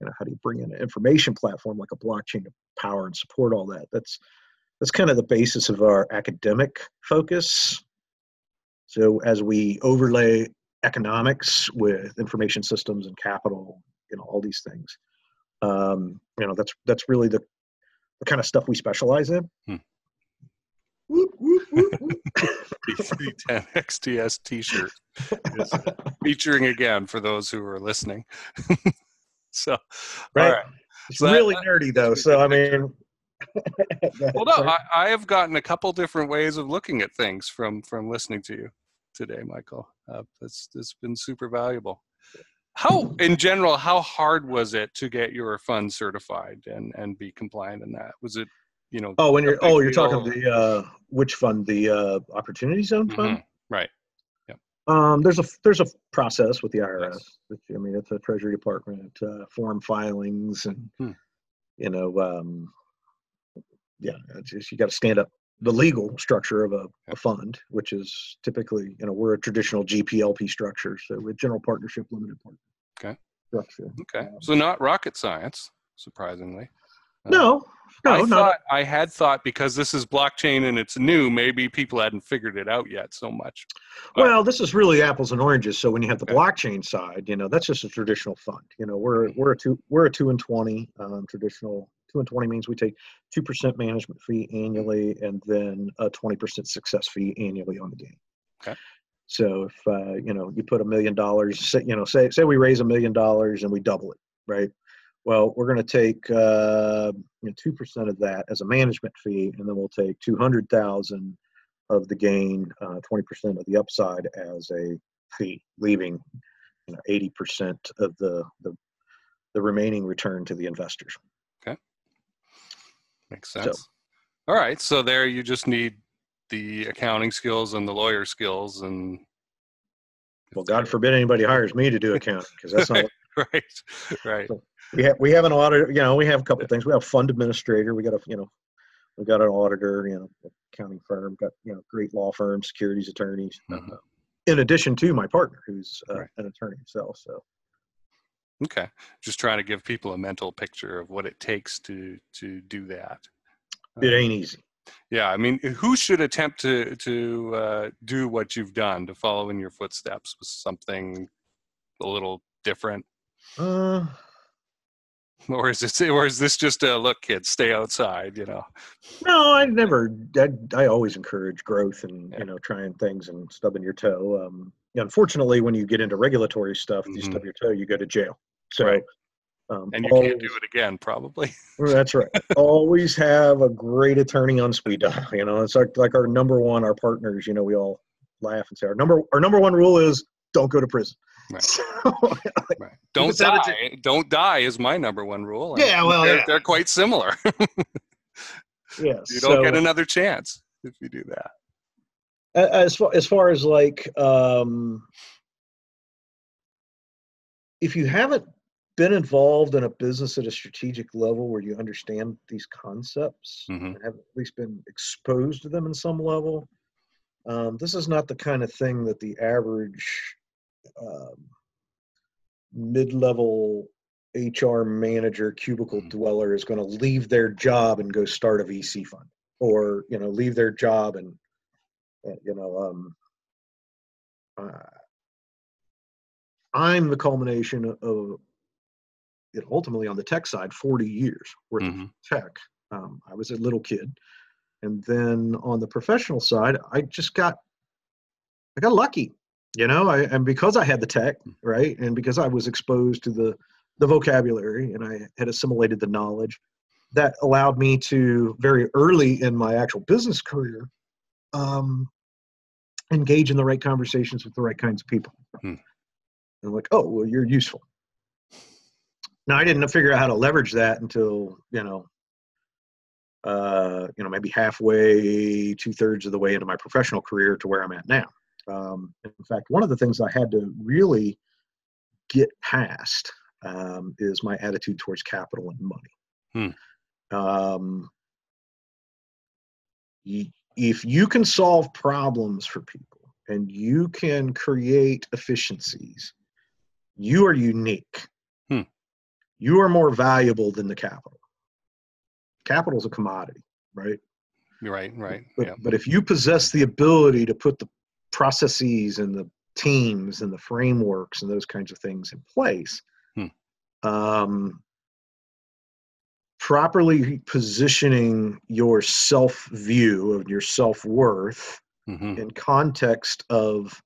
you know, how do you bring in an information platform like a blockchain to power and support all that? That's that's kind of the basis of our academic focus. So as we overlay economics with information systems and capital, you know, all these things, um, you know, that's that's really the the kind of stuff we specialize in. Hmm. Whoop, whoop, whoop. XTS *laughs* T-shirt is *laughs* featuring again for those who are listening. *laughs* so, right. It's So really that- nerdy though. So I mean, Well, no, I, I have gotten a couple different ways of looking at things from from listening to you today, Michael. Uh, that's that's been super valuable. How, in general, how hard was it to get your fund certified and and be compliant in that? Was it, you know? oh, when you're oh, you're talking the uh, which fund? The uh, Opportunity Zone fund. Mhm, right. Yeah. Um, there's a there's a process with the IRS. Yes. which, I mean, it's a Treasury Department uh, form filings, and Hmm. you know, um, yeah, just, you got to stand up the legal structure of a, a fund, which is typically, you know, we're a traditional GPLP structure, so with general partnership, limited partnership Okay. structure. Okay, Um, so not rocket science, surprisingly. Uh, No, no, I not thought I had thought because this is blockchain and it's new, maybe people hadn't figured it out yet so much. but- Well, this is really apples and oranges. So when you have the Okay. blockchain side, you know, that's just a traditional fund. You know, we're we're a two we're a two and twenty um, traditional. Two and twenty means we take two percent management fee annually, and then a twenty percent success fee annually on the game. Okay. So if uh, you know you put a million dollars, say you know say say we raise a million dollars and we double it, right? Well, we're going to take uh, two percent of that as a management fee, and then we'll take two hundred thousand of the gain, uh, twenty percent of the upside as a fee, leaving you know eighty percent of the, the the remaining return to the investors. Makes So- sense. All right, so there you just need the accounting skills and the lawyer skills, and Well, God forbid anybody hires me to do accounting because that's not. *laughs* right, right. So- We have we have an auditor. You know, we have a couple things. We have fund administrator. We got a you know, we got an auditor. You know, accounting firm. Got you know, great law firm, securities attorneys. Mhm. Uh, in addition to my partner, who's uh, Right. an attorney himself. So Okay, just trying to give people a mental picture of what it takes to to do that. it Uh, ain't easy. Yeah, I mean, who should attempt to to uh, do what you've done to follow in your footsteps with something a little different, Uh, or is it, or is this just a look, kids, stay outside? You know, No, I never. I, I always encourage growth and Yeah. you know trying things and stubbing your toe. Um, unfortunately, when you get into regulatory stuff, if you stub your toe, you go to jail. So, Right. um, and you always, can't do it again, probably. *laughs* That's right. always have a great attorney on speed dial. You know, it's like like our number one, our partners. You know, we all laugh and say our number our number one rule is don't go to prison. Right. *laughs* So, Right. Don't it's not die. Don't die is my number one rule. and Yeah, well, they're, yeah. they're quite similar. *laughs* yes. you don't so- get another chance if you do that. As far as far as like um if you haven't been involved in a business at a strategic level where you understand these concepts Mhm. and have at least been exposed to them in some level, um, this is not the kind of thing that the average um, mid-level HR manager, cubicle Mhm. dweller is going to leave their job and go start a VC fund, or you know, leave their job and uh, you know, um, uh, I'm the culmination of, know, ultimately on the tech side, 40 years worth Mhm. of tech. Um, I was a little kid, and then on the professional side, I just got, I got lucky, you know, I, and because I had the tech, right, and because I was exposed to the the vocabulary and I had assimilated the knowledge, that allowed me to very early in my actual business career um, engage in the right conversations with the right kinds of people. Hmm. And like, oh, well, you're useful. Now I didn't figure out how to leverage that until you know, uh, you know, maybe halfway, two thirds of the way into my professional career to where I'm at now. Um, in fact, one of the things I had to really get past um, is my attitude towards capital and money. Um, if you can solve problems for people and you can create efficiencies, you are unique. You are more valuable than the capital. Capital is a commodity, right? Right, right. But, yeah. but if you possess the ability to put the processes and the teams and the frameworks and those kinds of things in place, Hmm. um, properly positioning your self view of your self worth Mhm. in context of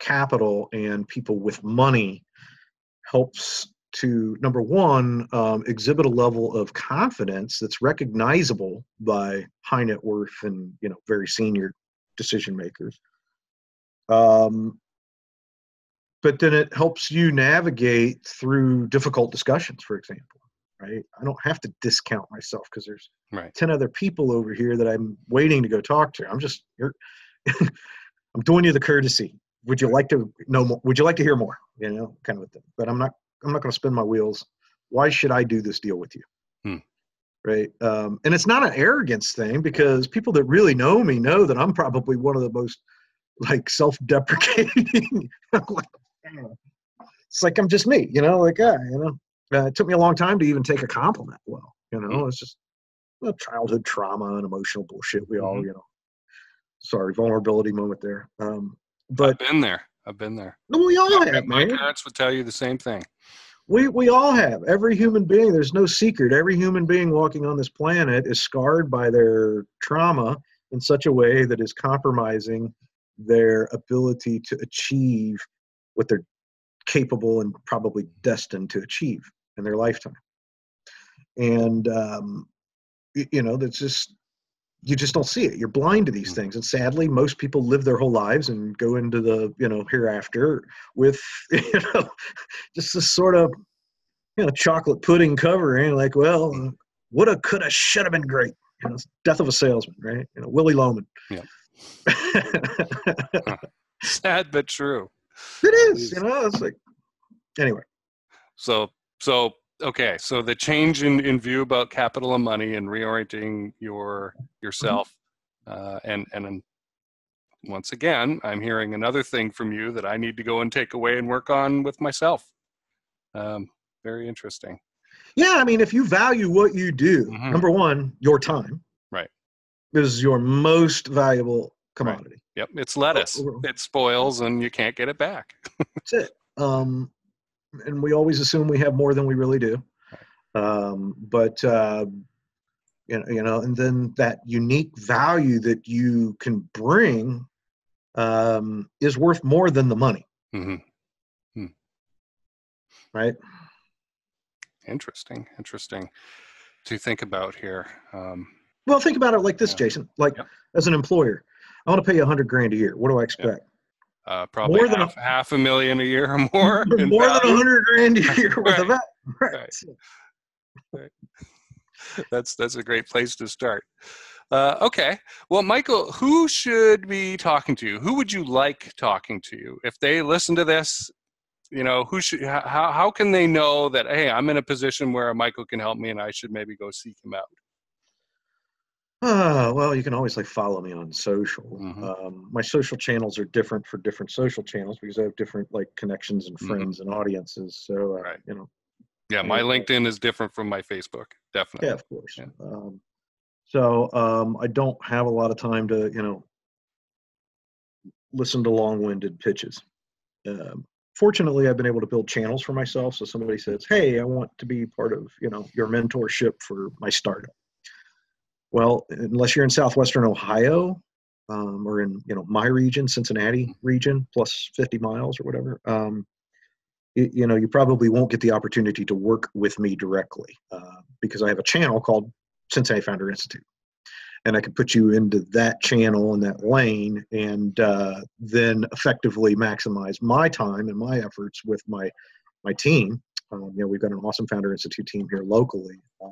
capital and people with money helps to number one um, exhibit a level of confidence that's recognizable by high net worth and you know very senior decision makers. Um, but then it helps you navigate through difficult discussions for example right? I don't have to discount myself because there's Right. 10 other people over here that i'm waiting to go talk to. I'm just you're *laughs* i'm doing you the courtesy. Would you like to know more would you like to hear more? You know kind of a thing. But i'm not i'm not going to spin my wheels why should i do this deal with you Hmm. right um, and it's not an arrogance thing because people that really know me know that i'm probably one of the most like self-deprecating *laughs* it's like i'm just me you know like yeah you know uh, it took me a long time to even take a compliment well you know Hmm. it's just well, childhood trauma and emotional bullshit we all Mhm. you know sorry vulnerability moment there um I've but been there. I've been there. no, we all My, have my man parents would tell you the same thing. We we all have. Every human being there's no secret. Every human being walking on this planet is scarred by their trauma in such a way that is compromising their ability to achieve what they're capable and probably destined to achieve in their lifetime. And um, you know that's just you just don't see it. You're blind to these Mm. things and sadly most people live their whole lives and go into the you know hereafter with *laughs* you know just this sort of you know chocolate pudding covering like well uh, woulda coulda shoulda been great. You know, death of a salesman right? You know Willy Loman. Yeah. *laughs* *laughs* Sad but true. is you know it's like anyway. So so okay. So the change in, in view about capital and money and reorienting your yourself, uh, and and once again, I'm hearing another thing from you that I need to go and take away and work on with myself. Um, very interesting. yeah i mean if you value what you do Mhm. number one your time Right. is your most valuable commodity Yep, it's lettuce. It spoils and you can't get it back. *laughs* That's it. Um, and we always assume we have more than we really do. Um, but uh, you know, you know, and then that unique value that you can bring um, is worth more than the money, hmm right? Interesting. Interesting to think about here. Um, Well, think about it like this, Yeah. Jason. Like as an employer, I want to pay you a hundred grand a year. What do I expect? Uh, probably More than half, half a million a year or *laughs* more. More than a hundred grand a *laughs* year worth of *laughs* Right. Right. Right. that's that's a great place to start. Uh, okay, well, Michael, who should be talking to you? Who would you like talking to you if they listen to this? you know, who should how how can they know that hey, I'm in a position where Michael can help me and I should maybe go seek him out? Uh, well, you can always like follow me on social. Mhm. Um, my social channels are different for different social channels because I have different like connections and Mhm. friends and audiences. So, uh, Right. you know, Yeah, my Yeah. LinkedIn is different from my Facebook. Definitely. yeah, of course. Yeah. Um, so um, I don't have a lot of time to, you know, listen to long-winded pitches. Um, fortunately, I've been able to build channels for myself. So somebody says, "Hey, I want to be part of, you know, your mentorship for my startup." Well, unless you're in southwestern Ohio um, or in, you know, my region, Cincinnati region, plus 50 miles or whatever, um, y- you know, you probably won't get the opportunity to work with me directly uh, because I have a channel called Cincinnati Founder Institute. And I can put you into that channel and that lane and uh, then effectively maximize my time and my efforts with my my team. Um, you know, we've got an awesome Founder Institute team here locally. Uh,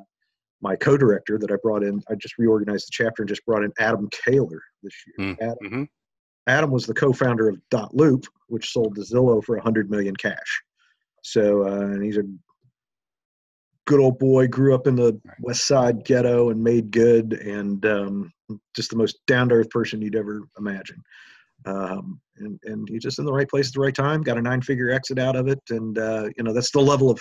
my co-director that I brought in, I just reorganized the chapter and just brought in Adam Kaler this year. Adam, hmm Adam was the co-founder of dotloop, which sold to Zillow for 100 million cash. So, uh, and he's a good old boy. Grew up in the. West Side ghetto and made good, and um, just the most down-to-earth person you'd ever imagine. Um, and and he's just in the right place at the right time. Got a nine-figure exit out of it, and uh, you know that's the level of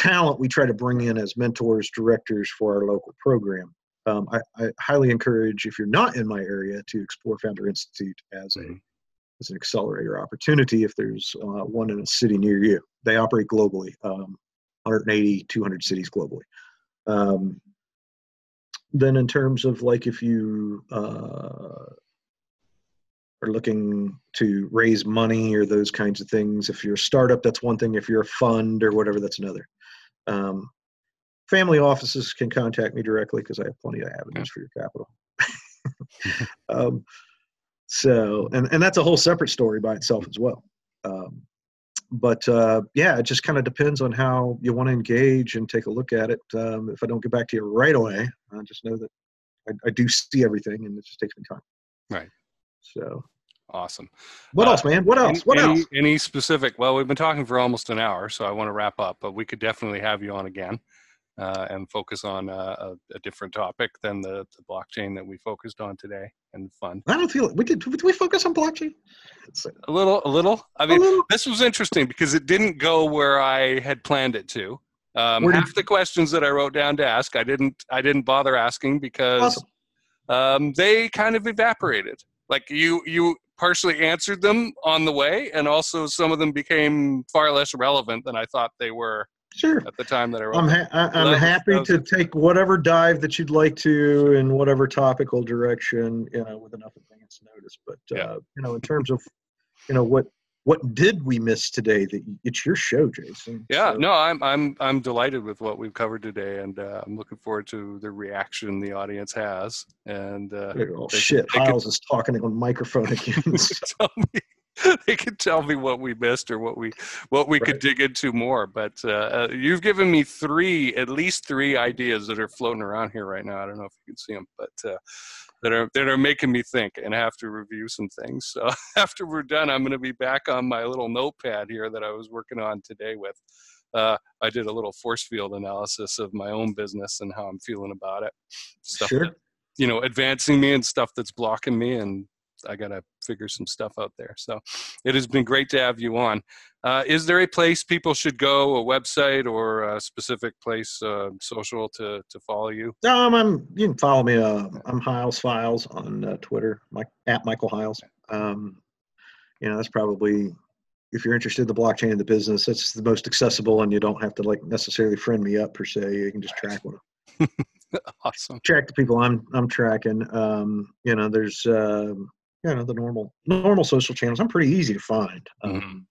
talent we try to bring in as mentors, directors for our local program. Um, I, I highly encourage if you're not in my area to explore Founder Institute as a Mhm. as an accelerator opportunity if there's uh, one in a city near you. They operate globally, um, 180, 200 cities globally. Um, then in terms of like if you uh, are looking to raise money or those kinds of things, if you're a startup, that's one thing. If you're a fund or whatever, that's another. Um, family offices can contact me directly because I have plenty of avenues for your capital. *laughs* um, so, and, and that's a whole separate story by itself as well. Um, but uh, yeah, it just kind of depends on how you want to engage and take a look at it. Um, if I don't get back to you right away, I just know that I, I do see everything and it just takes me time. Right. So, Awesome. what Uh, else, man? What else? Any, What any, else? any specific? Well, we've been talking for almost an hour, so I want to wrap up. But we could definitely have you on again uh, and focus on uh, a, a different topic than the, the blockchain that we focused on today and fun. I don't feel. We did. Did we focus on blockchain? A little, a little. I mean, little. this was interesting because it didn't go where I had planned it to. Um, half the questions that I wrote down to ask, I didn't, I didn't bother asking because Awesome. um, they kind of evaporated. Like you, you partially answered them on the way, and also some of them became far less relevant than I thought they were Sure. at the time that I wrote. I'm, ha- I'm was- happy to it. take whatever dive that you'd like to in whatever topical direction, you know, with enough advance notice. But Yeah. uh, you know, in terms of, you know, what what did we miss today? That it's your show, Jason. Yeah, So, no, I'm I'm I'm delighted with what we've covered today, and uh, I'm looking forward to the reaction the audience has. And uh, Oh They- shit! they could- Hiles is talking on microphone *laughs* again. tell me *laughs* they could tell me what we missed or what we what we could dig into more but uh, uh, you've given me three at least three ideas that are floating around here right now i don't know if you can see them but uh, that are that are making me think and have to review some things. So *laughs* after we're done i'm going to be back on my little notepad here that i was working on today with. Uh, i did a little force field analysis of my own business and how i'm feeling about it. Stuff Sure. that, you know advancing me and stuff that's blocking me and I got to figure some stuff out there. So it has been great to have you on. Uh, is there a place people should go, a website or a specific place, uh, social to, to follow you? um, I'm. You can follow me. Uh, I'm Hiles Files on uh, Twitter. Mike at Michael Hiles. Um, you know, that's probably if you're interested in the blockchain and the business, that's the most accessible, and you don't have to like necessarily friend me up per se. You can just track what *laughs* Awesome. track the people I'm I'm tracking. Um, you know, there's um, you know the normal normal social channels. I'm pretty easy to find. Um, Mhm.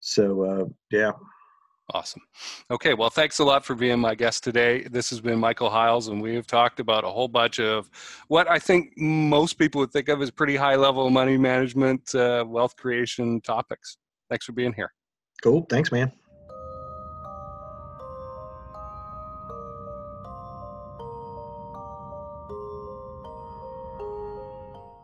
So uh, yeah, Awesome. Okay. Well, thanks a lot for being my guest today. This has been Michael Hiles, and we have talked about a whole bunch of what I think most people would think of as pretty high level money management, uh, wealth creation topics. Thanks for being here. cool. Thanks, man.